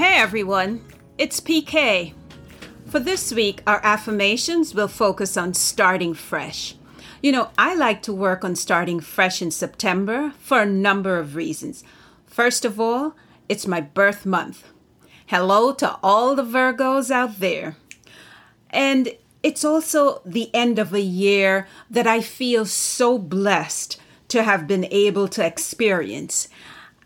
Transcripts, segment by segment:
Hey everyone, it's PK. For this week, our affirmations will focus on starting fresh. You know, I like to work on starting fresh in September for a number of reasons. First of all, it's my birth month. Hello to all the Virgos out there. And it's also the end of a year that I feel so blessed to have been able to experience.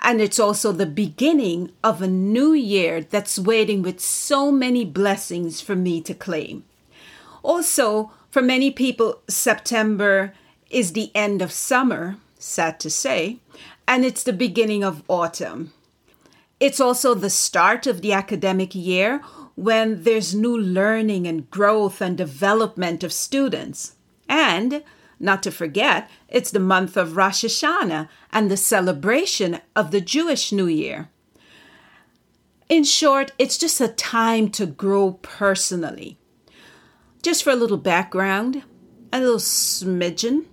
And it's also the beginning of a new year that's waiting with so many blessings for me to claim. Also, for many people, September is the end of summer, sad to say, and it's the beginning of autumn. It's also the start of the academic year when there's new learning and growth and development of students. And, not to forget, it's the month of Rosh Hashanah and the celebration of the Jewish New Year. In short, it's just a time to grow personally. Just for a little background, a little smidgen.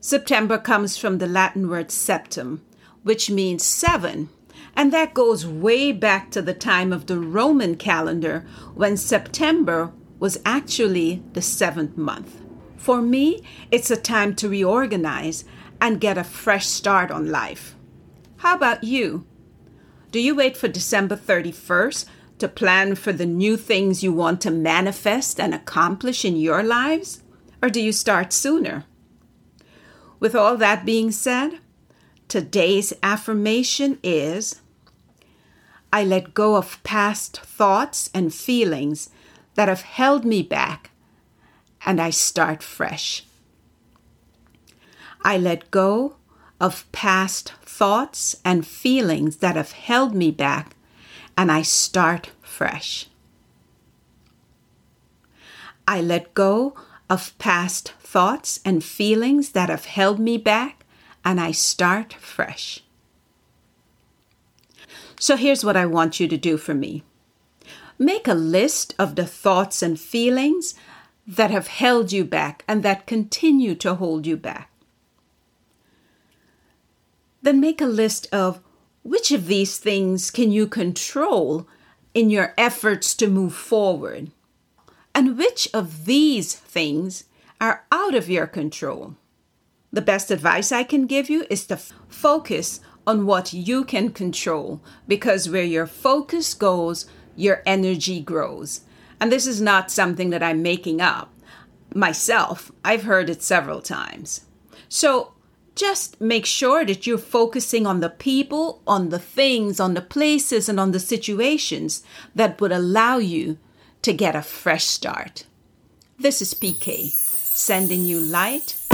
September comes from the Latin word septem, which means seven and that goes way back to the time of the Roman calendar when September was actually the seventh month. For me, it's a time to reorganize and get a fresh start on life. How about you? Do you wait for December 31st to plan for the new things you want to manifest and accomplish in your lives? Or do you start sooner? With all that being said, today's affirmation is I let go of past thoughts and feelings that have held me back, and I start fresh. I let go of past thoughts and feelings that have held me back, and I start fresh. I let go of past thoughts and feelings that have held me back, and I start fresh. So here's what I want you to do for me make a list of the thoughts and feelings that have held you back and that continue to hold you back. Then make a list of which of these things can you control in your efforts to move forward, and which of these things are out of your control. The best advice I can give you is to focus on what you can control because where your focus goes, your energy grows. And this is not something that I'm making up myself. I've heard it several times. So just make sure that you're focusing on the people, on the things, on the places, and on the situations that would allow you to get a fresh start. This is PK, sending you light